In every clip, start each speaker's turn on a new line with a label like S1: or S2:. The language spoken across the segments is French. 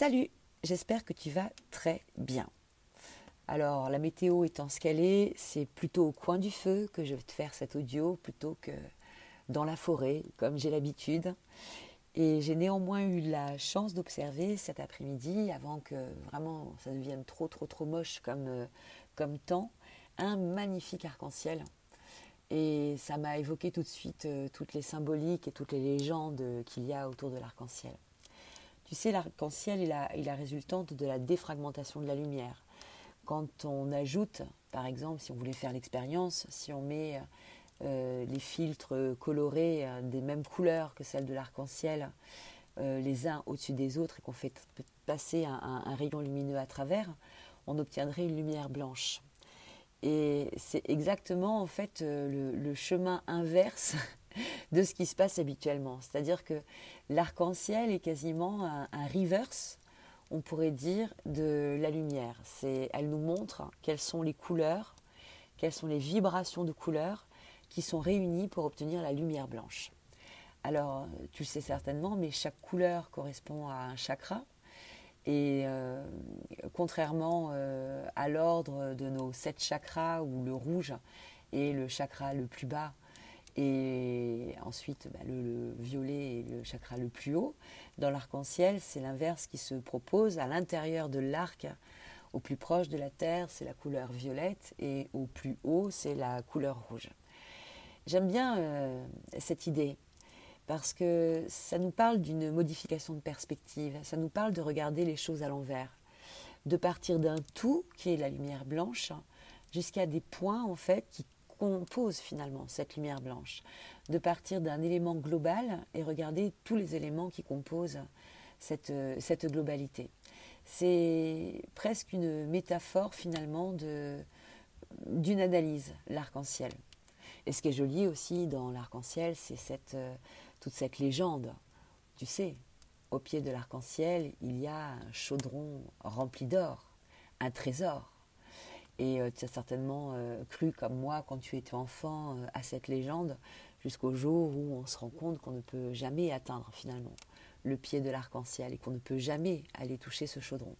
S1: Salut, j'espère que tu vas très bien. Alors la météo étant ce qu'elle est, c'est plutôt au coin du feu que je vais te faire cet audio plutôt que dans la forêt comme j'ai l'habitude. Et j'ai néanmoins eu la chance d'observer cet après-midi, avant que vraiment ça devienne trop trop trop moche comme, euh, comme temps, un magnifique arc-en-ciel. Et ça m'a évoqué tout de suite euh, toutes les symboliques et toutes les légendes qu'il y a autour de l'arc-en-ciel. Tu sais, l'arc-en-ciel est la, résultante de la défragmentation de la lumière. Quand on ajoute, par exemple, si on voulait faire l'expérience, si on met euh, les filtres colorés euh, des mêmes couleurs que celles de l'arc-en-ciel, euh, les uns au-dessus des autres, et qu'on fait passer un, rayon lumineux à travers, on obtiendrait une lumière blanche. Et c'est exactement en fait le chemin inverse de ce qui se passe habituellement. C'est-à-dire que l'arc-en-ciel est quasiment un, reverse, on pourrait dire, de la lumière. elle nous montre quelles sont les couleurs, quelles sont les vibrations de couleurs qui sont réunies pour obtenir la lumière blanche. Alors, tu le sais certainement, mais chaque couleur correspond à un chakra. Et euh, contrairement euh, à l'ordre de nos sept chakras, où le rouge est le chakra le plus bas et ensuite, bah, le, violet est le chakra le plus haut. Dans l'arc-en-ciel, c'est l'inverse qui se propose. À l'intérieur de l'arc, au plus proche de la Terre, c'est la couleur violette et au plus haut, c'est la couleur rouge. J'aime bien euh, cette idée parce que ça nous parle d'une modification de perspective, ça nous parle de regarder les choses à l'envers, de partir d'un tout qui est la lumière blanche jusqu'à des points en fait qui compose finalement cette lumière blanche, de partir d'un élément global et regarder tous les éléments qui composent cette, cette globalité. C'est presque une métaphore finalement d'une analyse, l'arc-en-ciel. Et ce qui est joli aussi dans l'arc-en-ciel, c'est cette, toute cette légende. Tu sais, au pied de l'arc-en-ciel, il y a un chaudron rempli d'or, un trésor. Et euh, tu as certainement euh, cru, comme moi, quand tu étais enfant, euh, à cette légende, jusqu'au jour où on se rend compte qu'on ne peut jamais atteindre finalement le pied de l'arc-en-ciel et qu'on ne peut jamais aller toucher ce chaudron.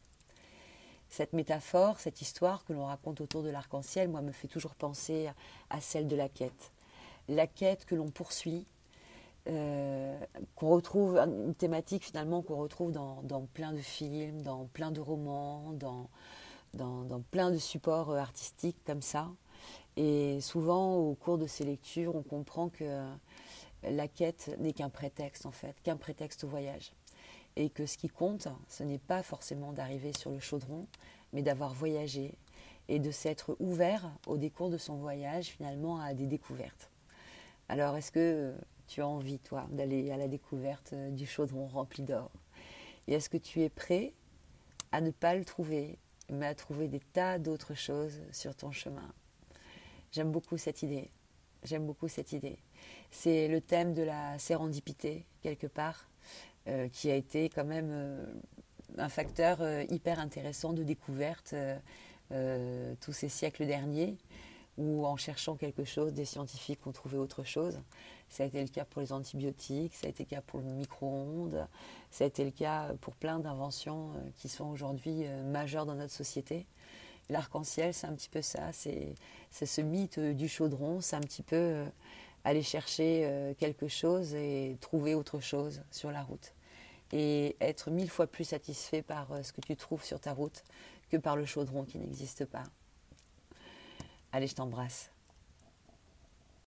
S1: Cette métaphore, cette histoire que l'on raconte autour de l'arc-en-ciel, moi, me fait toujours penser à celle de la quête. La quête que l'on poursuit, qu'on retrouve, une thématique finalement qu'on retrouve dans, dans, plein de films, dans plein de romans, dans, dans, plein de supports euh, artistiques comme ça. Et souvent, au cours de ces lectures, on comprend que euh, la quête n'est qu'un prétexte, en fait, qu'un prétexte au voyage. Et que ce qui compte, ce n'est pas forcément d'arriver sur le chaudron, mais d'avoir voyagé et de s'être ouvert au décours de son voyage, finalement, à des découvertes. Alors, est-ce que tu as envie, toi, d'aller à la découverte euh, du chaudron rempli d'or? Et est-ce que tu es prêt à ne pas le trouver mais à trouver des tas d'autres choses sur ton chemin. J'aime beaucoup cette idée. J'aime beaucoup cette idée. C'est le thème de la sérendipité, quelque part, euh, qui a été quand même euh, un facteur euh, hyper intéressant de découverte tous ces siècles derniers, où en cherchant quelque chose, des scientifiques ont trouvé autre chose. Ça a été le cas pour les antibiotiques, ça a été le cas pour le micro-ondes, ça a été le cas pour plein d'inventions euh, qui sont aujourd'hui euh, majeures dans notre société. L'arc-en-ciel, c'est un petit peu ça, c'est ce mythe du chaudron, c'est un petit peu euh, aller chercher quelque chose et trouver autre chose sur la route. Et être mille fois plus satisfait par ce que tu trouves sur ta route que par le chaudron qui n'existe pas. Allez, je t'embrasse.